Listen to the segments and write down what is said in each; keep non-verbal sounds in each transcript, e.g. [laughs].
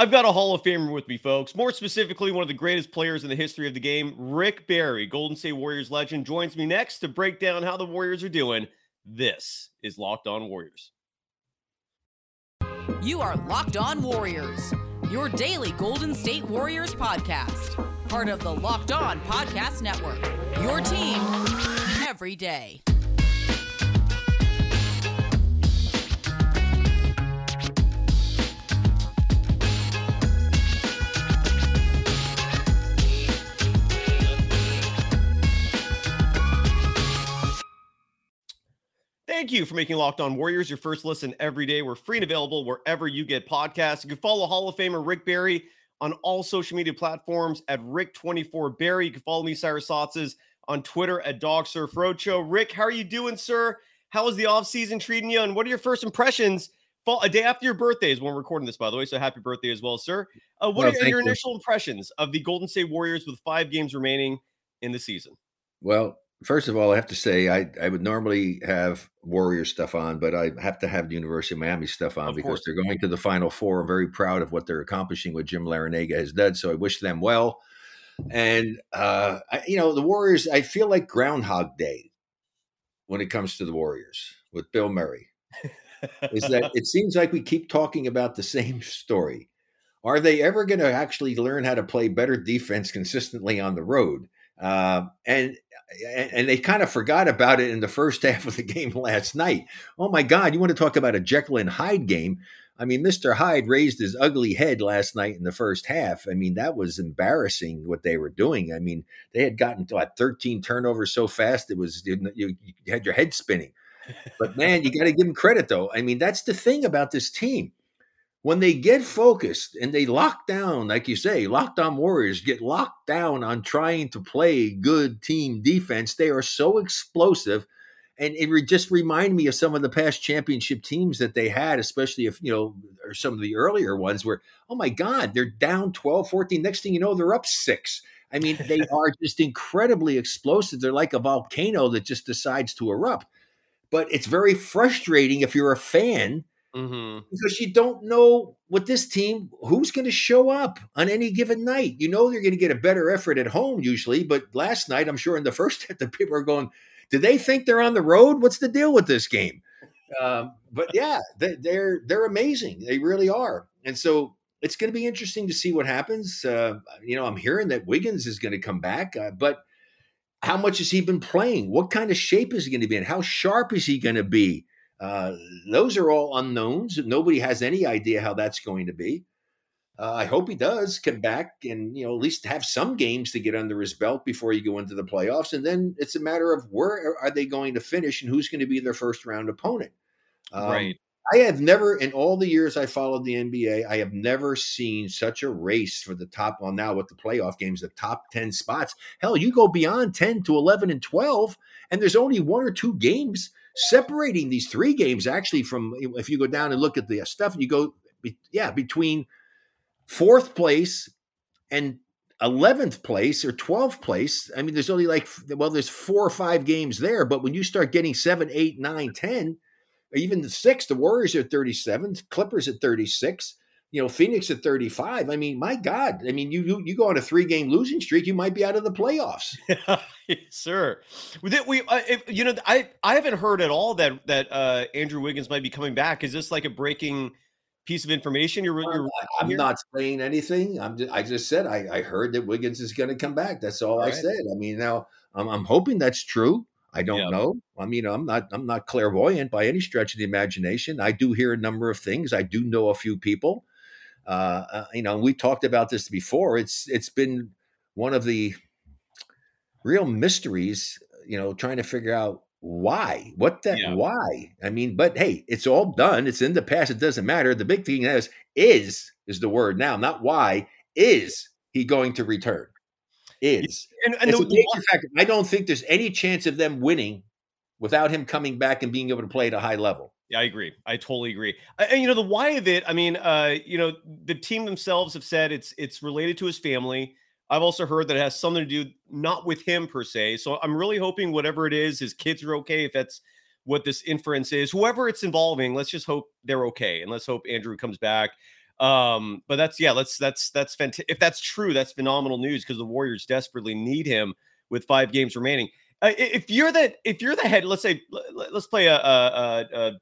I've got a Hall of Famer with me, folks. More specifically, one of the greatest players in the history of the game, Rick Barry, Golden State Warriors legend, joins me next to break down how the Warriors are doing. This is Locked On Warriors. You are Locked On Warriors, your daily Golden State Warriors podcast, part of the Locked On Podcast Network. Your team every day. Thank you for making Locked On Warriors your first listen every day. We're free and available wherever you get podcasts. You can follow Hall of Famer Rick Barry on all social media platforms at Rick24Barry. You can follow me, Cyrus Saatsaz, on Twitter at Dog Surf Roadshow. Rick, how are you doing, sir? How is the offseason treating you? And what are your first impressions? Fall, a day after your birthday is when we're recording this, by the way. So happy birthday as well, sir. Uh, what well, are your you. initial impressions of the Golden State Warriors with five games remaining in the season? Well, First of all, I have to say I, I would normally have Warrior stuff on, but I have to have the University of Miami stuff on of because course. they're going to the Final Four. I'm very proud of what they're accomplishing, what Jim Larrañaga has done. So I wish them well. And uh, I, you know, the Warriors. I feel like Groundhog Day when it comes to the Warriors with Bill Murray. is that [laughs] it seems like we keep talking about the same story. Are they ever going to actually learn how to play better defense consistently on the road? Uh, and and they kind of forgot about it in the first [laughs] half of the game last night. Oh my God, you want to talk about a Jekyll and Hyde game? I mean, Mr. Hyde raised his ugly head last night in the first half. I mean, that was embarrassing what they were doing. I mean, they had gotten to what, 13 turnovers so fast, it was you, you had your head spinning. But man, you got to give them credit though. I mean, that's the thing about this team when they get focused and they lock down, like you say, locked on warriors get locked down on trying to play good team defense, they are so explosive. And it just reminded me of some of the past championship teams that they had, especially if, you know, or some of the earlier ones where, oh my God, they're down 12, 14. Next thing you know, they're up six. I mean, [laughs] they are just incredibly explosive. They're like a volcano that just decides to erupt. But it's very frustrating if you're a fan Mm-hmm. Because you don't know with this team who's going to show up on any given night. You know they're going to get a better effort at home usually, but last night I'm sure in the [laughs] first the people are going, "Do they think they're on the road? What's the deal with this game?" Um, but [laughs] yeah, they, they're they're amazing. They really are, and so it's going to be interesting to see what happens. Uh, you know, I'm hearing that Wiggins is going to come back, uh, but how much has he been playing? What kind of shape is he going to be in? How sharp is he going to be? Uh, those are all unknowns. Nobody has any idea how that's going to be. Uh, I hope he does come back and you know at least have some games to get under his belt before you go into the playoffs, and then it's a matter of where are they going to finish and who's going to be their first round opponent. Um, right. I have never, in all the years I followed the NBA, I have never seen such a race for the top. Well, now with the playoff games, the top ten spots. Hell, you go beyond ten to eleven and twelve, and there's only one or two games separating these three games actually from if you go down and look at the uh, stuff you go yeah between fourth place and 11th place or 12th place. I mean there's only like well there's four or five games there but when you start getting 7 8 9 10 or even the six the warriors are 37th clippers at 36 you know, Phoenix at 35. I mean, my God. I mean, you you, you go on a three game losing streak, you might be out of the playoffs. [laughs] sir. We, we uh, if, you know, I I haven't heard at all that that uh, Andrew Wiggins might be coming back. Is this like a breaking piece of information? You're, you're I'm not saying anything. I'm just, I just said I, I heard that Wiggins is going to come back. That's all, all I right. said. I mean, now I'm, I'm hoping that's true. I don't yeah. know. I mean, I'm not I'm not clairvoyant by any stretch of the imagination. I do hear a number of things. I do know a few people. Uh, uh, you know, we talked about this before. It's it's been one of the real mysteries. You know, trying to figure out why, what that, yeah. why. I mean, but hey, it's all done. It's in the past. It doesn't matter. The big thing is is is the word now, not why. Is he going to return? Is and, and the, the, fact. I don't think there's any chance of them winning without him coming back and being able to play at a high level. Yeah, I agree. I totally agree. And you know the why of it. I mean, uh, you know, the team themselves have said it's it's related to his family. I've also heard that it has something to do not with him per se. So I'm really hoping whatever it is, his kids are okay. If that's what this inference is, whoever it's involving, let's just hope they're okay, and let's hope Andrew comes back. Um, but that's yeah, let's that's that's fantastic. If that's true, that's phenomenal news because the Warriors desperately need him with five games remaining. Uh, if you're the if you're the head, let's say let's play a a, a, a,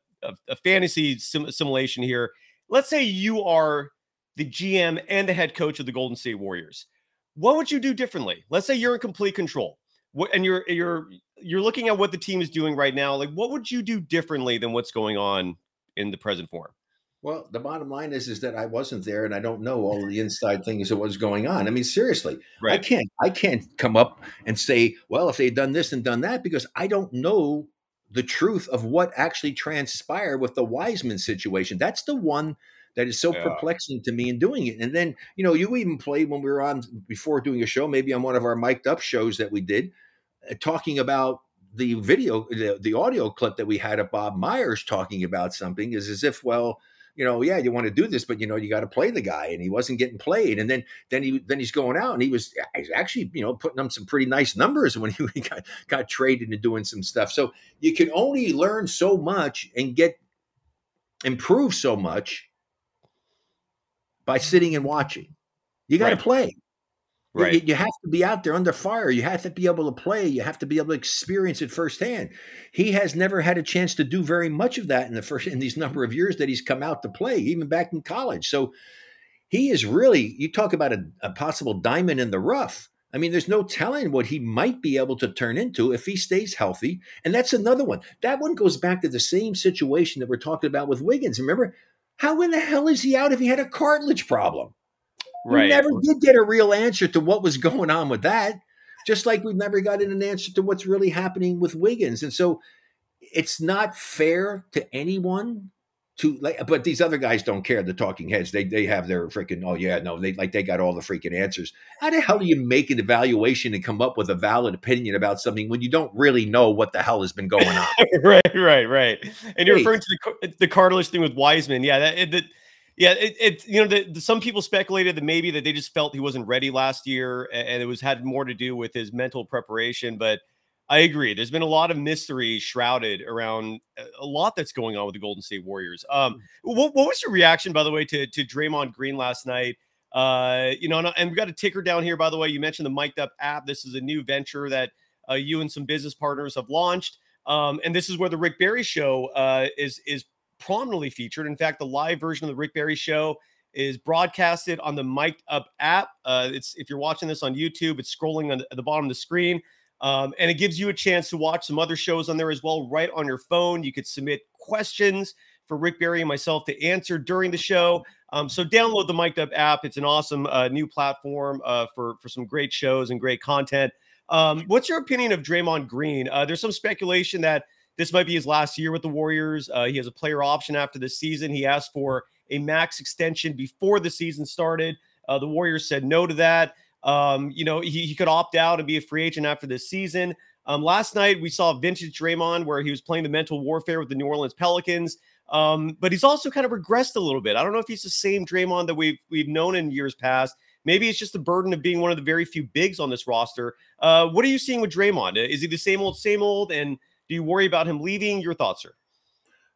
a fantasy sim- simulation here. Let's say you are the GM and the head coach of the Golden State Warriors. What would you do differently? Let's say you're in complete control. What, and you're you're you're looking at what the team is doing right now. Like, what would you do differently than what's going on in the present form? Well, the bottom line is is that I wasn't there and I don't know all of the inside things that was going on. I mean, seriously, right. I can't I can't come up and say, well, if they'd done this and done that, because I don't know the truth of what actually transpired with the Wiseman situation. That's the one that is so yeah. perplexing to me in doing it. And then, you know, you even played when we were on before doing a show, maybe on one of our mic'd up shows that we did, uh, talking about the video, the, the audio clip that we had of Bob Myers talking about something is as if, well, you know, yeah, you want to do this, but you know, you got to play the guy, and he wasn't getting played. And then, then he, then he's going out, and he was he's actually, you know, putting up some pretty nice numbers when [laughs] he got got traded and doing some stuff. So you can only learn so much and get improve so much by sitting and watching. You got to right. play. Right. You, you, have to be out there under fire. You have to be able to play. You have to be able to experience it firsthand. He has never had a chance to do very much of that in the first in these number of years that he's come out to play, even back in college. So he is really. You talk about a, a possible diamond in the rough. I mean, there's no telling what he might be able to turn into if he stays healthy. And that's another one. That one goes back to the same situation that we're talking about with Wiggins. Remember, how in the hell is he out if he had a cartilage problem? Right. We never did get a real answer to what was going on with that. Just like we've never gotten an answer to what's really happening with Wiggins. And so it's not fair to anyone to like but these other guys don't care the talking heads they they have their freaking oh yeah no they like they got all the freaking answers how the hell do you make an evaluation and come up with a valid opinion about something when you don't really know what the hell has been going on [laughs] right right right and you're referring to the, the cartilage thing with wiseman yeah that, it, yeah, it, it you know the, the, some people speculated that maybe that they just felt he wasn't ready last year, and it was had more to do with his mental preparation. But I agree. There's been a lot of mystery shrouded around a lot that's going on with the Golden State Warriors. Um, mm. what, what was your reaction, by the way, to to Draymond Green last night? Uh, you know, and, and we got a ticker down here, by the way. You mentioned the Mic'd Up app. This is a new venture that uh, you and some business partners have launched. Um, and this is where the Rick Barry show uh, is is prominently featured. In fact, the live version of the Rick Barry Show is broadcasted on the Mic'd Up app. Uh, it's if you're watching this on YouTube, it's scrolling on the, at the bottom of the screen. Um, and it gives you a chance to watch some other shows on there as well, right on your phone. You could submit questions for Rick Barry and myself to answer during the show. Um, so download the Mic'd Up app. It's an awesome uh, new platform uh, for for some great shows and great content. Um, what's your opinion of Draymond Green? Uh, there's some speculation that this might be his last year with the Warriors. Uh, he has a player option after this season. He asked for a max extension before the season started. Uh, the Warriors said no to that. Um, you know, he, he could opt out and be a free agent after this season. Um, last night we saw vintage Draymond where he was playing the mental warfare with the New Orleans Pelicans. Um, but he's also kind of regressed a little bit. I don't know if he's the same Draymond that we've we've known in years past. Maybe it's just the burden of being one of the very few bigs on this roster. Uh, what are you seeing with Draymond? Is he the same old, same old? And do you worry about him leaving? Your thoughts, sir?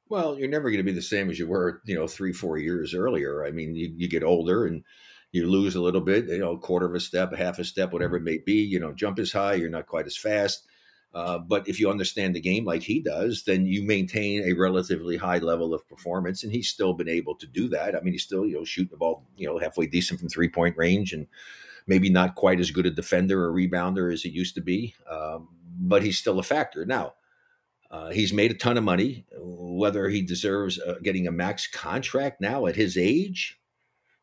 Well, you're never going to be the same as you were, you know, three, four years earlier. I mean, you, you get older and you lose a little bit, you know, a quarter of a step, a half a step, whatever it may be. You know, jump as high, you're not quite as fast. Uh, but if you understand the game like he does, then you maintain a relatively high level of performance, and he's still been able to do that. I mean, he's still you know shooting the ball you know halfway decent from three point range, and maybe not quite as good a defender or rebounder as he used to be, um, but he's still a factor. Now, uh, he's made a ton of money. Whether he deserves uh, getting a max contract now at his age,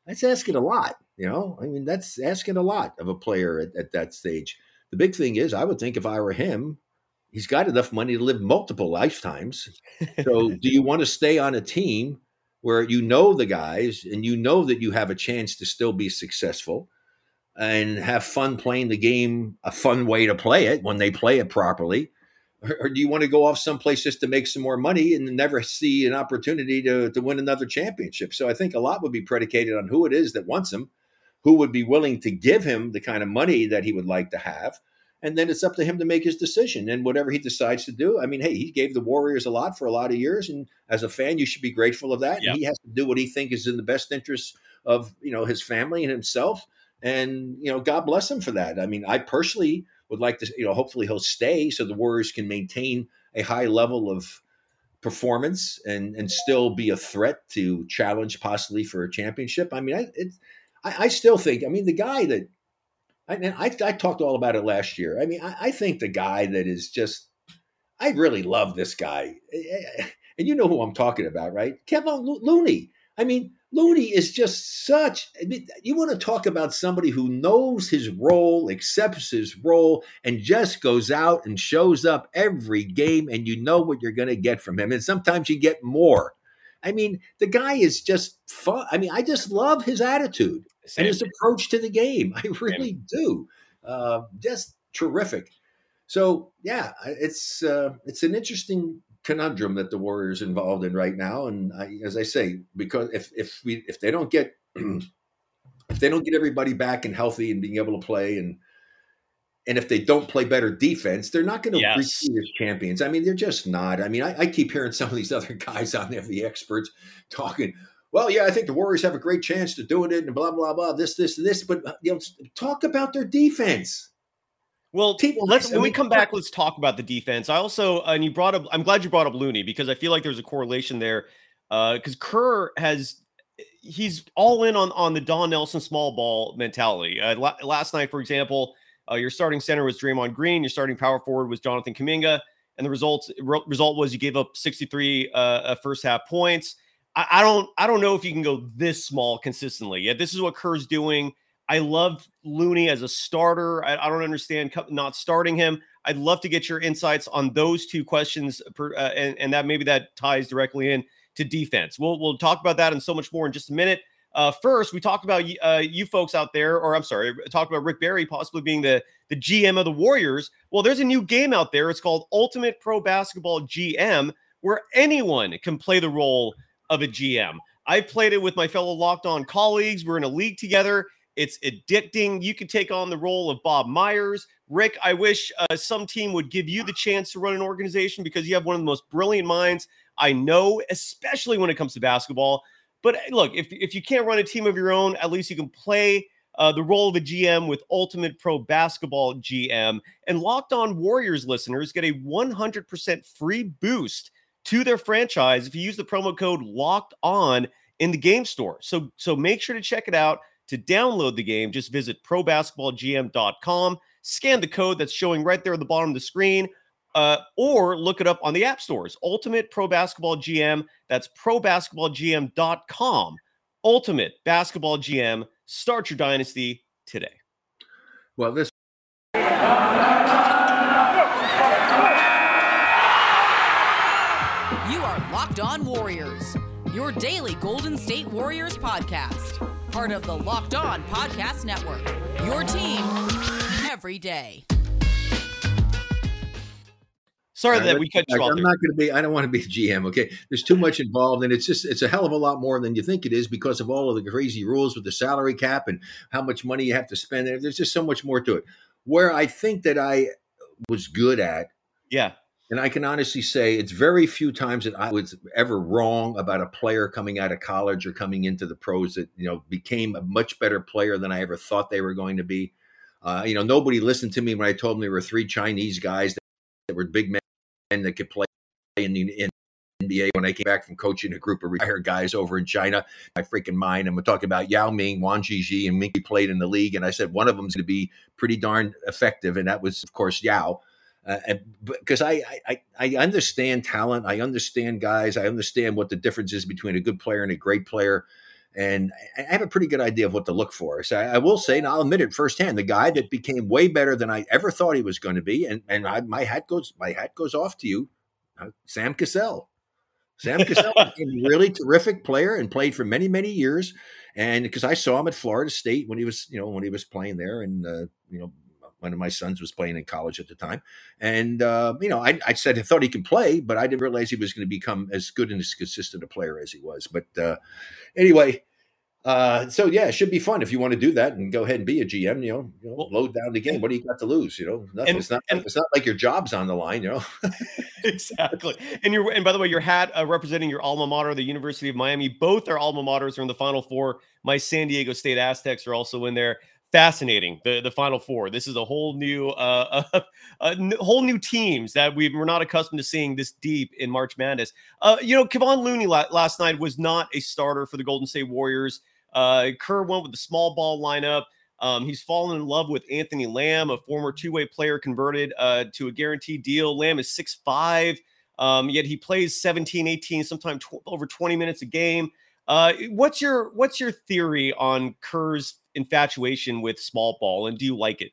that's asking a lot. You know, I mean, that's asking a lot of a player at, at that stage. The big thing is, I would think if I were him, he's got enough money to live multiple lifetimes. So, [laughs] do you want to stay on a team where you know the guys and you know that you have a chance to still be successful and have fun playing the game, a fun way to play it when they play it properly? Or do you want to go off someplace just to make some more money and never see an opportunity to, to win another championship? So I think a lot would be predicated on who it is that wants him, who would be willing to give him the kind of money that he would like to have. And then it's up to him to make his decision and whatever he decides to do. I mean, hey, he gave the Warriors a lot for a lot of years. And as a fan, you should be grateful of that. Yep. And he has to do what he thinks is in the best interest of you know his family and himself. And you know, God bless him for that. I mean, I personally would like to, you know, hopefully he'll stay so the Warriors can maintain a high level of performance and and still be a threat to challenge possibly for a championship. I mean, I it, I, I, still think. I mean, the guy that I, I, I talked all about it last year. I mean, I, I think the guy that is just I really love this guy, eh, eh, eh, and you know who I'm talking about, right? Kevin Looney. I mean, Looney is just such. I mean, you want to talk about somebody who knows his role, accepts his role, and just goes out and shows up every game, and you know what you're going to get from him. And sometimes you get more. I mean, the guy is just fun. I mean, I just love his attitude Same. and his approach to the game. I really Same. do. Uh, just terrific. So yeah, it's uh, it's an interesting conundrum that the Warriors involved in right now. And I, as I say, because if if we if they don't get [clears throat] if they don't get everybody back and healthy and being able to play and and if they don't play better defense, they're not going to yes. repeat as champions. I mean, they're just not. I mean, I, I, keep hearing some of these [laughs] other guys on there, the experts, talking. Well, yeah, I think the Warriors have a great chance to doing it, and blah blah blah. This, this, this. But uh, you know, talk about their defense. Well, let's when we come back, let's talk about the defense. I also and you brought up. I'm glad you brought up Looney because I feel like there's a correlation there. Because uh, Kerr has he's all in on on the Don Nelson small ball mentality. Uh, la- last night, for example, uh, your starting center was Draymond Green. Your starting power forward was Jonathan Kuminga, and the result re- result was you gave up 63 uh, uh, first half points. I, I don't I don't know if you can go this small consistently. Yeah, this is what Kerr's doing I love Looney as a starter. I, I, don't understand not starting him. I'd love to get your insights on those two questions, per, uh, and, and, that maybe that ties directly in to defense. We'll we'll talk about that and so much more in just a minute. Uh, first, we talked about uh, you folks out there, or I'm sorry, talked about Rick Barry possibly being the the GM of the Warriors. Well, there's a new game out there. It's called Ultimate Pro Basketball GM, where anyone can play the role of a GM. I played it with my fellow locked on colleagues. We're in a league together. It's addicting. You could take on the role of Bob Myers. Rick, I wish uh, some team would give you the chance to run an organization because you have one of the most brilliant minds I know, especially when it comes to basketball. But look, if, if you can't run a team of your own, at least you can play uh, the role of a GM with Ultimate Pro Basketball GM. And Locked On Warriors listeners get a 100% free boost to their franchise if you use the promo code Locked On in the game store. So so make sure to check it out. To download the game, just visit probasketballgm.com, scan the code that's showing right there at the bottom of the screen, uh, or look it up on the app stores. Ultimate Pro Basketball GM, that's probasketballgm.com. Ultimate Basketball GM, start your dynasty today. Well, this. You are Locked On Warriors, your daily Golden State Warriors podcast part of the Locked On Podcast Network. Your team every day. Sorry uh, that we cut you off. I'm not going to be. I don't want to be GM. Okay, there's too much involved, and it's just it's a hell of a lot more than you think it is because of all of the crazy rules with the salary cap and how much money you have to spend. There's just so much more to it. Where I think that I was good at, yeah, and I can honestly say it's very few times that I was ever wrong about a player coming out of college or coming into the pros that you know became a much better player than I ever thought they were going to be. Uh, you know, nobody listened to me when I told them there were three Chinese guys that, that were big men that could play in the in NBA. When I came back from coaching a group of retired guys over in China, my freaking mind. And we're talking about Yao Ming, Wang Zhizhi, and Mengke played in the league, and I said one of them's going to be pretty darn effective, and that was of course Yao uh, because I, I I understand talent, I understand guys, I understand what the difference is between a good player and a great player, and I have a pretty good idea of what to look for. So I, I will say, and I'll admit it firsthand, the guy that became way better than I ever thought he was going to be, and and I, my hat goes my hat goes off to you, uh, Sam Cassell. Sam Cassell [laughs] became a really terrific player and played for many many years, and because I saw him at Florida State when he was you know when he was playing there, and uh, you know one of my sons was playing in college at the time. And, uh, you know, I, I, said I thought he could play, but I didn't realize he was going to become as good and as consistent a player as he was. But uh, anyway, Uh, so yeah, it should be fun if you want to do that and go ahead and be a GM. You know, you know well, load down the game. What do you got to lose? You know, nothing. And, it's not. And, it's not like your job's on the line. You know. [laughs] exactly. And you're. And by the way, your hat uh, representing your alma mater, the University of Miami. Both our alma maters are in the Final Four. My San Diego State Aztecs are also in there fascinating the the final four this is a whole new uh [laughs] whole new teams that we we're not accustomed to seeing this deep in march madness uh you know Kevon Looney la- last night was not a starter for the golden state warriors uh kerr went with the small ball lineup um, he's fallen in love with Anthony Lamb, a former two-way player converted uh, to a guaranteed deal. Lamb is six five, um, yet he plays 17, 18, sometimes tw- over 20 minutes a game. Uh, what's your what's your theory on Kerr's infatuation with small ball, and do you like it?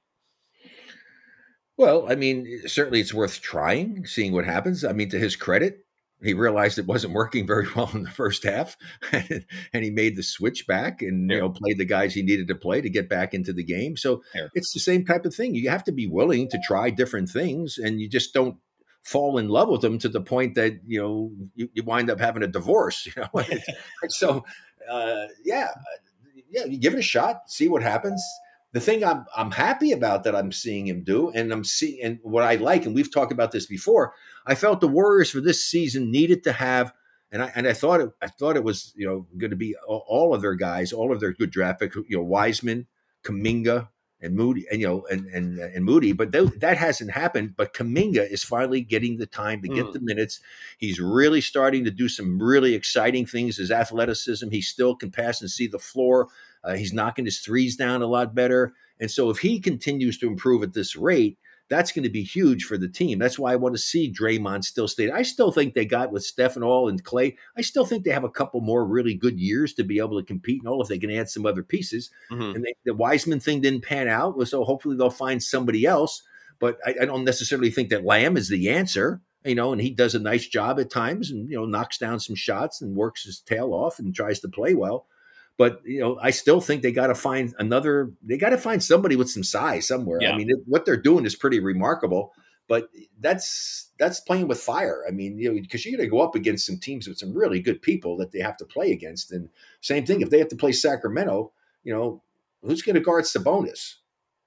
Well, I mean, certainly it's worth trying, seeing what happens. I mean, to his credit, he realized it wasn't working very well in the first half, [laughs] and, he made the switch back and yeah. you know played the guys he needed to play to get back into the game. So yeah. it's the same type of thing. You have to be willing to try different things, and you just don't fall in love with them to the point that you know you, you wind up having a divorce. [laughs] You know, [laughs] so uh, yeah, yeah, you give it a shot, see what happens. The thing I'm I'm happy about that I'm seeing him do, and I'm seeing and what I like, and we've talked about this before. I felt the Warriors for this season needed to have, and I and I thought it I thought it was you know going to be all of their guys, all of their good draft picks, you know Wiseman, Kuminga, and Moody, and you know, and and and Moody, but th- that hasn't happened. But Kuminga is finally getting the time to get mm. the minutes. He's really starting to do some really exciting things. His athleticism, he still can pass and see the floor. Uh, he's knocking his threes down a lot better. And so if he continues to improve at this rate, that's going to be huge for the team. That's why I want to see Draymond still stay. I still think they got with Stephen All and Clay. I still think they have a couple more really good years to be able to compete and all if they can add some other pieces. Mm-hmm. And they, the Wiseman thing didn't pan out, so hopefully they'll find somebody else. But I, I don't necessarily think that Lamb is the answer you know, and he does a nice job at times and, you know, knocks down some shots and works his tail off and tries to play well. But you know, I still think they got to find another. They got to find somebody with some size somewhere. Yeah. I mean, it, what they're doing is pretty remarkable. But that's that's playing with fire. I mean, you know, because you're going to go up against some teams with some really good people that they have to play against. And same thing if they have to play Sacramento. You know, who's going to guard Sabonis?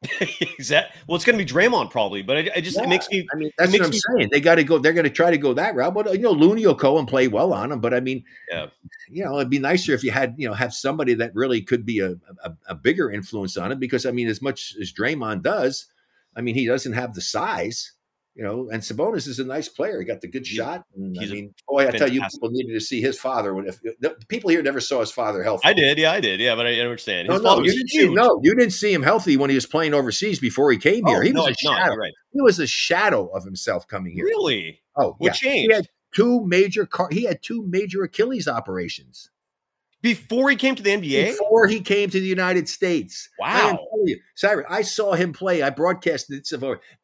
[laughs] exactly. Well, it's going to be Draymond probably, but it, it just yeah. it makes me. I mean, that's what I'm me, saying. They got to go. They're going to try to go that route. But you know, Looney will go and play well on him. But I mean, yeah. you know, it'd be nicer if you had you know have somebody that really could be a, a, a bigger influence on him. Because I mean, as much as Draymond does, I mean, he doesn't have the size you know, and Sabonis is a nice player. He got the good shot. And, I mean, boy, I tell you, people needed to see his father. When if the people here never saw his father healthy. I did, yeah, I did, yeah, but I understand. His no, no, you didn't see, no, you didn't see him healthy when he was playing overseas before he came oh, here. Oh, he was no, a shadow. Right. He was a shadow of himself coming here. Really? Oh, what yeah. changed? He had two major car. He had two major Achilles operations. Before he came to the NBA? Before he came to the United States. Wow. You, Cyrus, I saw him play. I broadcasted this.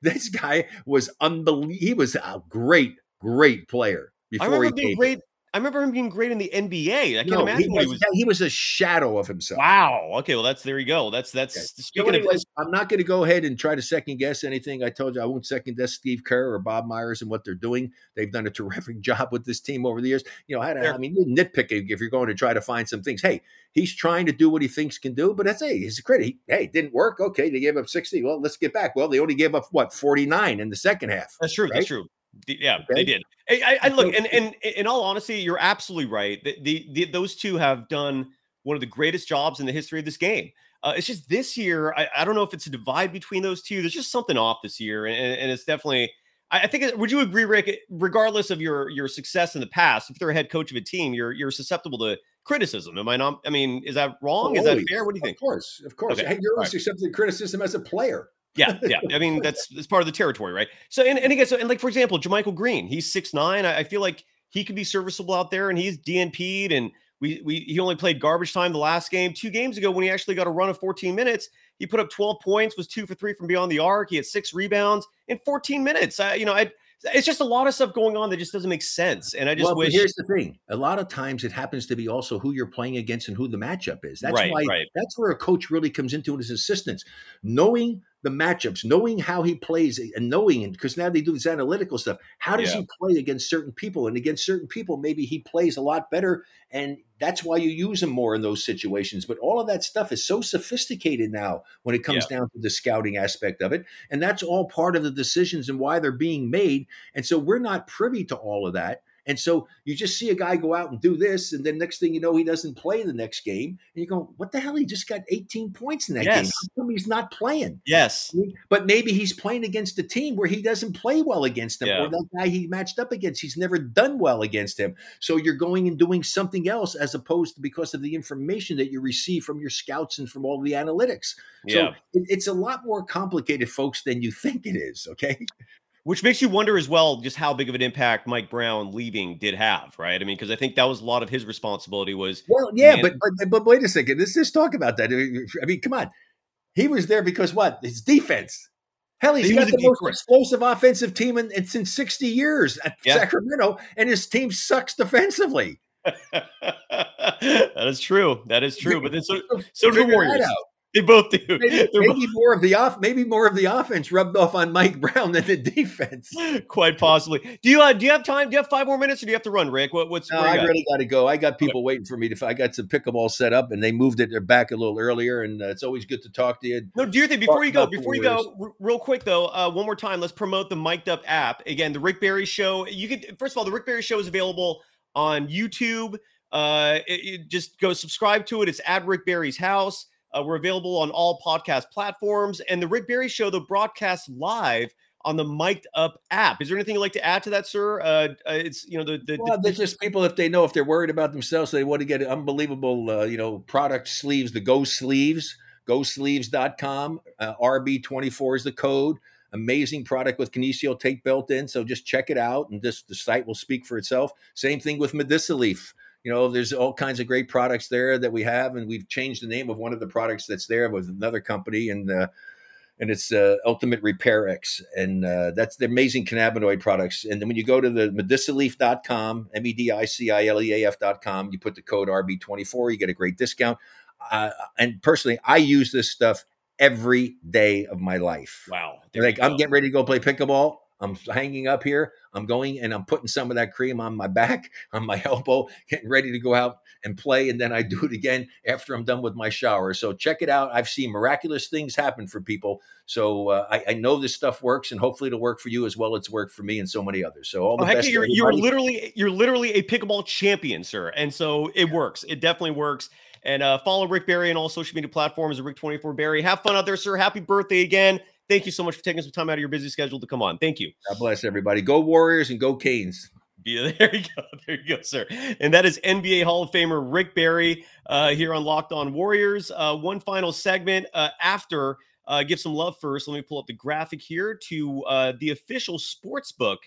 This guy was unbelievable. He was a great, great player before he came. Great I remember him being great in the NBA. I can't no, imagine he was, was, he was a shadow of himself. Wow. Okay. Well, that's there you go. That's that's okay. speaking so of. I'm not going to go ahead and try to second guess anything. I told you I won't second guess Steve Kerr or Bob Myers and what they're doing. They've done a [laughs] terrific job with this team over the years. You know, I, I mean, you nitpicking if you're going to try to find some things. Hey, he's trying to do what he thinks can do, but that's hey, his credit. He, hey, didn't work. Okay, they gave up 60. Well, let's get back. Well, they only gave up what 49 in the second half. That's true. Right? That's true. Yeah, okay. they did. I, I, look, and, and in all honesty, you're absolutely right. The, the, the, those two have done one of the greatest jobs in the history of this game. Uh, it's just this year, I, I, don't know if it's a divide between those two. There's just something off this year, and, and it's definitely. I, I think. Would you agree, Rick? Regardless of your your success in the past, if they're a head coach of a team, you're you're susceptible to criticism. Am I not? I mean, is that wrong? is that fair? What do you think? Of course, of course. Okay. You're right. accepting criticism as a player yeah, yeah. I mean, that's that's part of the territory, right? So, and, and again, so and like for example, JaMychal Green, he's six nine. I, I feel like he could be serviceable out there, and he's DNP'd, and we we he only played garbage time the last game. Two games ago, when he actually got a run of 14 minutes, he put up 12 points, was two for three from beyond the arc. He had six rebounds in 14 minutes. I, you know, I it's just a lot of stuff going on that just doesn't make sense. And I just well, wish. Here's the thing: a lot of times it happens to be also who you're playing against and who the matchup is. That's right, why. Right. That's where a coach really comes into it as assistance, knowing the matchups, knowing how he plays, and knowing because now they do this analytical stuff. How does yeah. he play against certain people? And against certain people, maybe he plays a lot better, and that's why you use him more in those situations. But all of that stuff is so sophisticated now when it comes yeah. down to the scouting aspect of it, and that's all part of the decisions and why they're being made. And so we're not privy to all of that. And so you just see a guy go out and do this, and then next thing you know, he doesn't play the next game. And you go, "What the hell? He just got 18 points in that yes. game. How come he's not playing?" Yes, but maybe he's playing against a team where he doesn't play well against them, yeah. or that guy he matched up against, he's never done well against him. So you're going and doing something else as opposed to because of the information that you receive from your scouts and from all the analytics. Yeah. So it, it's a lot more complicated, folks, than you [laughs] think it is. Okay. Which makes you wonder as well just how big of an impact Mike Brown leaving did have, right? I mean, because I think that was a lot of his responsibility was. Well, yeah, but, but but wait a second. Let's just talk about that. I mean, come on. He was there because what? His defense. Hell, he's he got the most explosive offensive team in, in, since 60 years at yeah. Sacramento, and his team sucks defensively. [laughs] that is true. That is true. But then so, [laughs] so do the Warriors. They both do. Maybe, maybe more of the off, maybe more of the offense rubbed off on Mike Brown than the defense. [laughs] Quite possibly. Do you uh, do you have time? Do you have five more minutes, or do you have to run, Rick? What, what's? No, I got? really got to go. I got people okay. waiting for me to. I got some pickleball set up, and they moved it back a little earlier, and uh, it's always good to talk to you. No, do your thing before you go. Before you go, r- real quick though, uh, one more time, let's promote the Mic'd Up app again. The Rick Barry Show. You could first of all, the Rick Barry Show is available on YouTube. Uh, it, it just go subscribe to it. It's at Rick Barry's house. Uh, we're available on all podcast platforms. And the Rick Barry Show, the broadcast live on the Mic'd Up app. Is there anything you'd like to add to that, sir? Uh, uh, it's you know the the, well, the, just people if they know if they're worried about themselves, they want to get unbelievable uh, you know product sleeves, the Go Sleeves, GoSleeves.com. Uh, RB24 is the code. Amazing product with kinesio tape built in. So just check it out, and this the site will speak for itself. Same thing with Leaf you know, there's all kinds of great products there that we have, and we've changed the name of one of the products that's there with another company, and uh, and it's uh, Ultimate Repair X, and uh, that's the amazing cannabinoid products. And then when you go to the medicileaf.com, m e d i c i l e a f.com, you put the code RB24, you get a great discount. Uh, and personally, I use this stuff every day of my life. Wow! Like I'm getting ready to go play pickleball. I'm hanging up here. I'm going and I'm putting some of that cream on my back, [laughs] on my elbow, getting ready to go out and play. And then I do it again after I'm done with my shower. So check it out. I've seen miraculous things happen for people. So uh, I, I, know this stuff works, and hopefully it'll work for you as well. It's worked for me and so many others. So all the oh, best. You're, you're literally you're literally a pickleball champion, sir. And so it works. It definitely works. And uh, follow Rick Barry on all social media platforms. At Rick24 Barry. Have fun out there, sir. Happy birthday again. Thank you so much for taking some time out of your busy schedule to come on. Thank you. God bless everybody. Go Warriors and go Canes. Yeah, [laughs] there you go. There you go, sir. And that is NBA Hall of Famer Rick Barry uh, here on Locked On Warriors. Uh, one final segment uh, after. Uh, give some love first. Let me pull up the graphic here to uh, the official sports book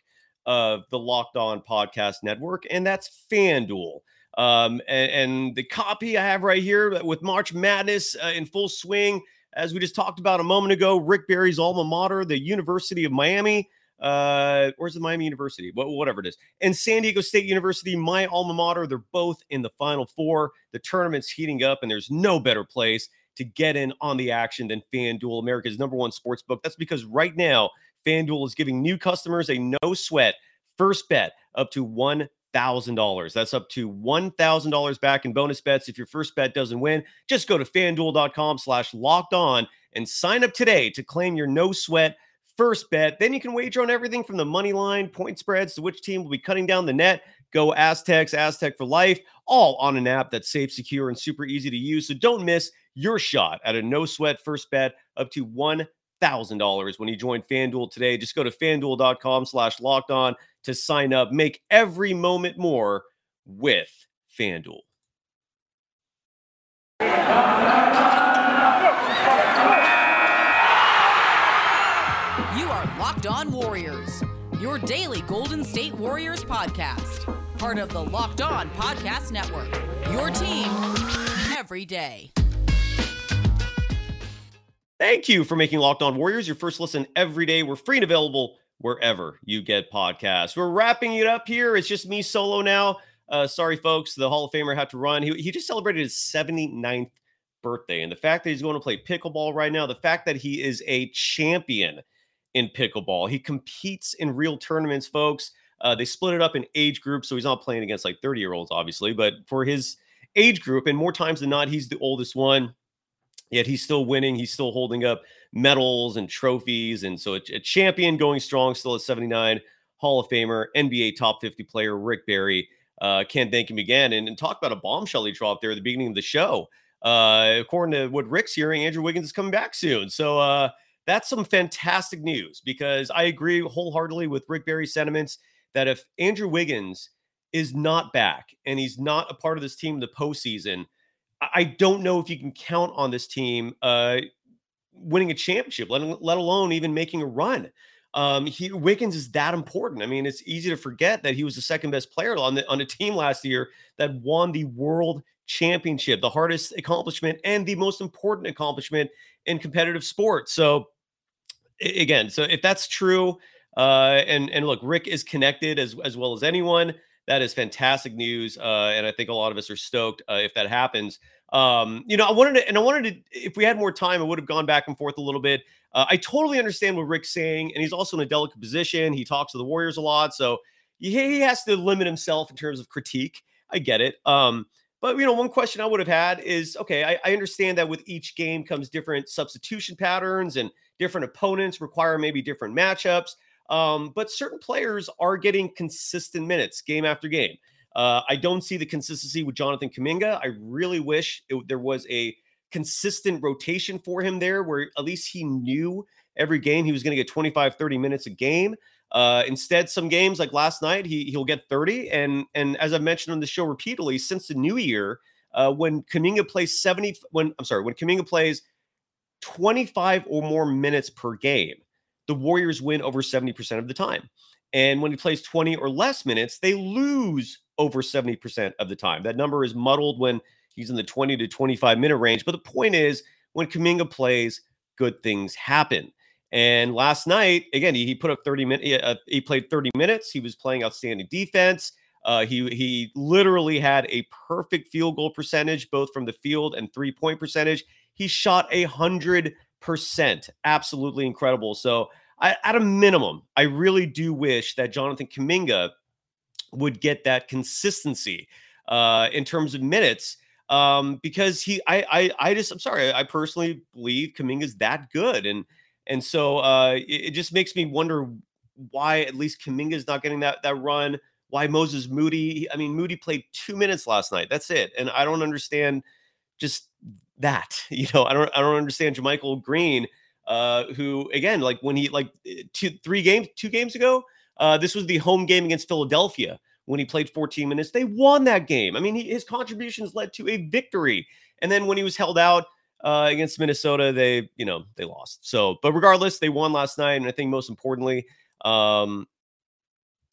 of the Locked On Podcast Network, and that's FanDuel. Um, and, and, the copy I have right here with March Madness uh, in full swing as we just talked about a moment ago, Rick Barry's alma mater, the University of Miami. Uh, where's the Miami University? Whatever it is. And San Diego State University, my alma mater. They're both in the final four. The tournament's heating up, and there's no better place to get in on the action than FanDuel, America's number one sports book. That's because right now, FanDuel is giving new customers a no sweat first bet up to one $1,000. That's up to $1,000 back in bonus bets. If your first bet doesn't win, just go to fanduel.com slash locked on and sign up today to claim your no sweat first bet. Then you can wager on everything from the money line, point spreads to which team will be cutting down the net. Go Aztecs, Aztec for life, all on an app that's safe, secure, and super easy to use. So don't miss your shot at a no sweat first bet up to $1,000 when you join FanDuel today. Just go to fanduel.com slash locked on to sign up. Make every moment more with FanDuel. You are Locked On Warriors, your daily Golden State Warriors podcast. Part of the Locked On Podcast Network. Your team every day. Thank you for making Locked On Warriors your first listen every day. We're free and available wherever you get podcasts. We're wrapping it up here. It's just me solo now. Uh, sorry, folks. The Hall of Famer had to run. He, he just celebrated his 79th birthday. And the fact that he's going to play pickleball right now, the fact that he is a champion in pickleball, he competes in real tournaments, folks. Uh, they split it up in age groups, so he's not playing against like 30 year olds, obviously, but for his age group, and more times than not, he's the oldest one. Yet he's still winning. He's still holding up medals and trophies. And so a, a champion going strong, still at 79, Hall of Famer, NBA top 50 player, Rick Barry. Uh, can't thank him again. And, and talk about a bombshell he dropped there at the beginning of the show. Uh, according to what Rick's hearing, Andrew Wiggins is coming back soon. So uh, that's some fantastic news because I agree wholeheartedly with Rick Barry's sentiments that if Andrew Wiggins is not back and he's not a part of this team in the postseason, I don't know if you can count on this team uh, winning a championship, let, let alone even making a run. Um, he Wiggins is that important. I mean, it's easy to forget that he was the second best player on the on a team last year that won the world championship, the hardest accomplishment and the most important accomplishment in competitive sports. So again, so if that's true, uh, and and look, Rick is connected as as well as anyone. That is fantastic news, uh, and I think a lot of us are stoked uh, if that happens. Um, you know, I wanted to, and I wanted to, if we had more time, I would have gone back and forth a little bit. Uh, I totally understand what Rick's saying, and he's also in a delicate position. He talks to the Warriors a lot, so he, he has to limit himself in terms of critique. I get it. Um, but you know, one question I would have had is, okay, I, I understand that with each game comes different substitution patterns and different opponents require maybe different matchups. Um, but certain players are getting consistent minutes game after game. Uh, I don't see the consistency with Jonathan Kuminga. I really wish it, there was a consistent rotation for him there where at least he knew every game he was going to get 25, 30 minutes a game. Uh, instead, some games like last night, he he'll get 30. And and as I've mentioned on the show repeatedly, since the new year, uh, when Kuminga plays 70, when I'm sorry, when Kuminga plays 25 or more minutes per game, the Warriors win over 70% of the time. And when he plays 20 or less minutes, they lose over 70% of the time. That number is muddled when he's in the 20 to 25 minute range. But the point is, when Kuminga plays, good things happen. And last night, again, he, he put up 30 minutes. Uh, he played 30 minutes. He was playing outstanding defense. Uh, he he literally had a perfect field goal percentage, both from the field and three point percentage. He shot a hundred percent. Absolutely incredible. So, I, at a minimum, I really do wish that Jonathan Kuminga would get that consistency uh, in terms of minutes um, because he, I, I, I just, I'm sorry, I personally believe Kuminga is that good, and and so uh, it, it just makes me wonder why at least Kuminga is not getting that that run. Why Moses Moody? I mean, Moody played two minutes last night. That's it, and I don't understand just that. [laughs] You know, I don't I don't understand JaMychal Green, uh, who again, like when he like eh, two three games two games ago, uh, this was the home game against Philadelphia when he played 14 minutes. They won that game. I mean, he, his contributions led to a victory. And then when he was held out uh, against Minnesota, they you know they lost. So, but regardless, they won last night, and I think most importantly, um,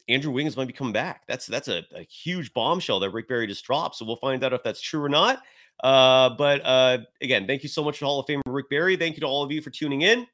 Andrew Wiggins might be coming back. That's that's a, a, huge bombshell that Rick Barry just dropped. So we'll find out if that's true or not. Uh, but uh, again, thank you so much to Hall of Famer Rick Barry. Thank you to all of you for tuning in.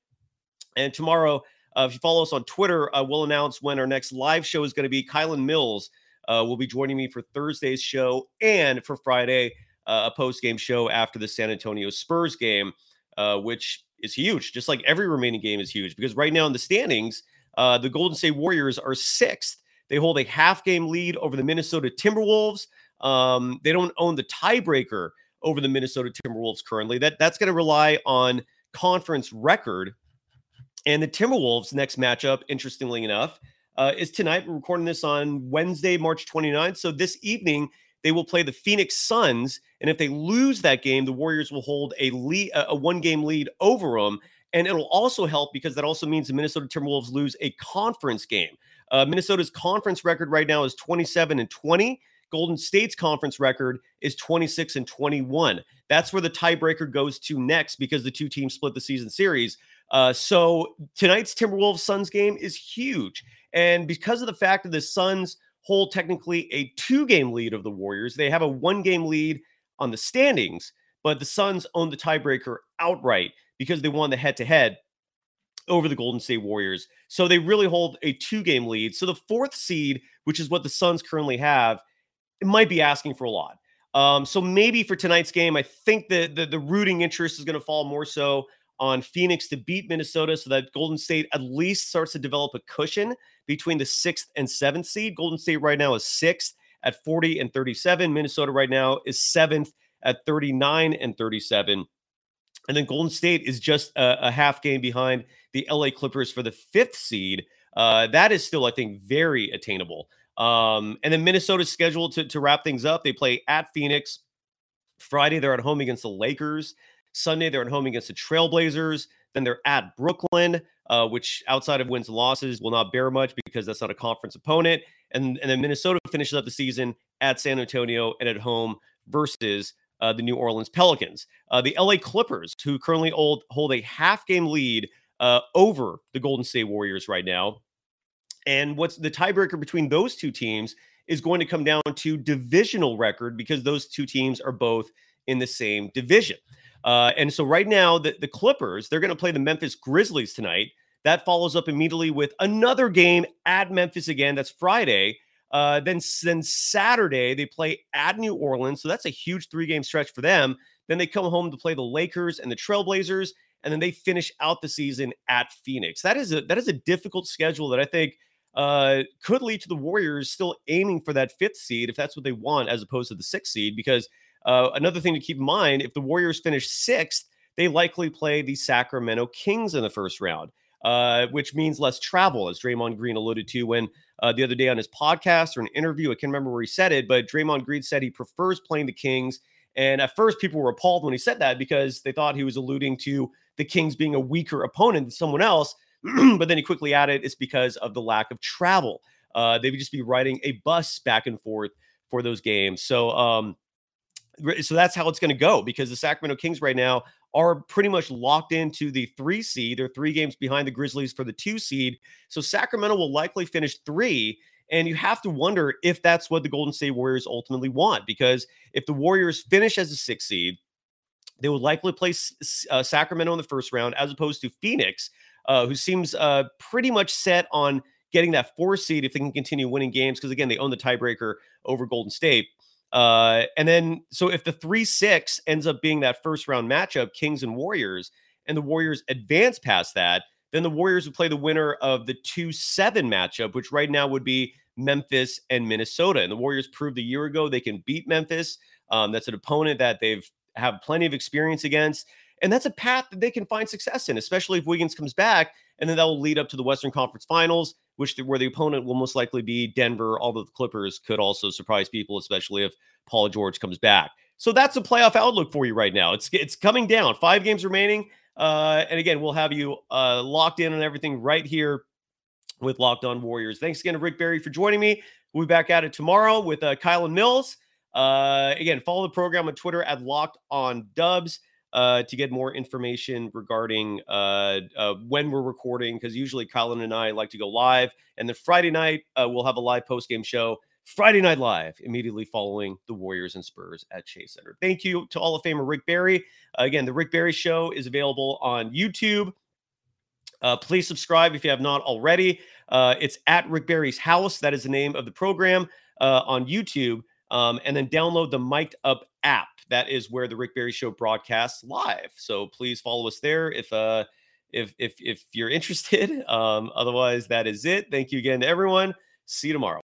And tomorrow, uh, if you follow us on Twitter, uh, we'll announce when our next live show is going to be. Kylan Mills uh, will be joining me for Thursday's show and for Friday, uh, a post game show after the San Antonio Spurs game, uh, which is huge. Just like every remaining game is huge because right now in the standings, uh, the Golden State Warriors are sixth. They hold a half game lead over the Minnesota Timberwolves. Um, they don't own the tiebreaker over the Minnesota Timberwolves currently. That that's going to rely on conference record. And the Timberwolves' next matchup, interestingly enough, uh, is tonight. We're recording this on Wednesday, March 29th. So this evening, they will play the Phoenix Suns. And if they lose that game, the Warriors will hold a lead, a one game lead over them. And it'll also help because that also means the Minnesota Timberwolves lose a conference game. Uh, Minnesota's conference record right now is 27 and 20. Golden State's conference record is 26 and 21. That's where the tiebreaker goes to next because the two teams split the season series. Uh, so tonight's Timberwolves Suns game is huge. And because of the fact that the Suns hold technically a two game lead of the Warriors, they have a one game lead on the standings, but the Suns own the tiebreaker outright because they won the head to head over the Golden State Warriors. So they really hold a two game lead. So the fourth seed, which is what the Suns currently have, it might be asking for a lot. Um, so maybe for tonight's game, I think the the, the rooting interest is going to fall more so on Phoenix to beat Minnesota so that Golden State at least starts to develop a cushion between the sixth and seventh seed. Golden State right now is sixth at 40 and 37. Minnesota right now is seventh at 39 and 37. And then Golden State is just a, a half game behind the LA Clippers for the fifth seed. Uh, that is still, I think, very attainable. Um, and then Minnesota's scheduled to, to wrap things up. They play at Phoenix. Friday, they're at home against the Lakers. Sunday, they're at home against the Trailblazers. Then they're at Brooklyn, uh, which outside of wins and losses will not bear much because that's not a conference opponent. And, and then Minnesota finishes up the season at San Antonio and at home versus uh, the New Orleans Pelicans. Uh, the LA Clippers, who currently hold, hold a half game lead uh, over the Golden State Warriors right now. And what's the tiebreaker between those two teams is going to come down to divisional record because those two teams are both in the same division. Uh, and so right now, the, the Clippers, they're going to play the Memphis Grizzlies tonight. That follows up immediately with another game at Memphis again. That's Friday. Uh, then, then Saturday, they play at New Orleans. So that's a huge three game stretch for them. Then they come home to play the Lakers and the Trailblazers. And then they finish out the season at Phoenix. That is a that is a difficult schedule that I think uh, could lead to the Warriors still aiming for that fifth seed if that's what they want, as opposed to the sixth seed. Because uh, another thing to keep in mind if the Warriors finish sixth, they likely play the Sacramento Kings in the first round, uh, which means less travel, as Draymond Green alluded to when uh, the other day on his podcast or an interview. I can't remember where he said it, but Draymond Green said he prefers playing the Kings. And at first, people were appalled when he said that because they thought he was alluding to the Kings being a weaker opponent than someone else. [clears throat] but then he quickly added it's because of the lack of travel. Uh, they would just be riding a bus back and forth for those games. So, um, so that's how it's going to go because the Sacramento Kings right now are pretty much locked into the three seed. They're three games behind the Grizzlies for the two seed. So Sacramento will likely finish three. And you have to wonder if that's what the Golden State Warriors ultimately want. Because if the Warriors finish as a six seed, they would likely play uh, Sacramento in the first round as opposed to Phoenix, uh, who seems uh, pretty much set on getting that four seed if they can continue winning games. Because again, they own the tiebreaker over Golden State. Uh, and then, so if the three six ends up being that first round matchup, Kings and Warriors, and the Warriors advance past that, then the Warriors would play the winner of the two seven matchup, which right now would be Memphis and Minnesota. And the Warriors proved a year ago they can beat Memphis. Um, that's an opponent that they've have plenty of experience against. And that's a path that they can find success in, especially if Wiggins comes back. And then that will lead up to the Western Conference Finals, which the, where the opponent will most likely be Denver. Although the Clippers could also surprise people, especially if Paul George comes back. So that's a playoff outlook for you right now. It's it's coming down. Five games remaining. Uh, and again, we'll have you uh, locked in on everything right here with Locked On Warriors. Thanks again to Rick Barry for joining me. We'll be back at it tomorrow with uh, Kylen Mills. Uh, again, follow the program on Twitter at Locked On Dubs uh, to get more information regarding uh, uh, when we're recording, because usually Colin and I like to go live. And then Friday night, uh, we'll have a live post game show. Friday Night Live, immediately following the Warriors and Spurs at Chase Center. Thank you to Hall of Famer Rick Barry. again, the Rick Barry Show is available on YouTube. Uh, please subscribe if you have not already. Uh, it's at Rick Barry's House. That is the name of the program on YouTube. Um, and then download the Mic'd Up app. That is where the Rick Barry Show broadcasts live. So please follow us there if uh if if if you're [laughs] interested. Um, otherwise, that is it. Thank you again to everyone. See you tomorrow.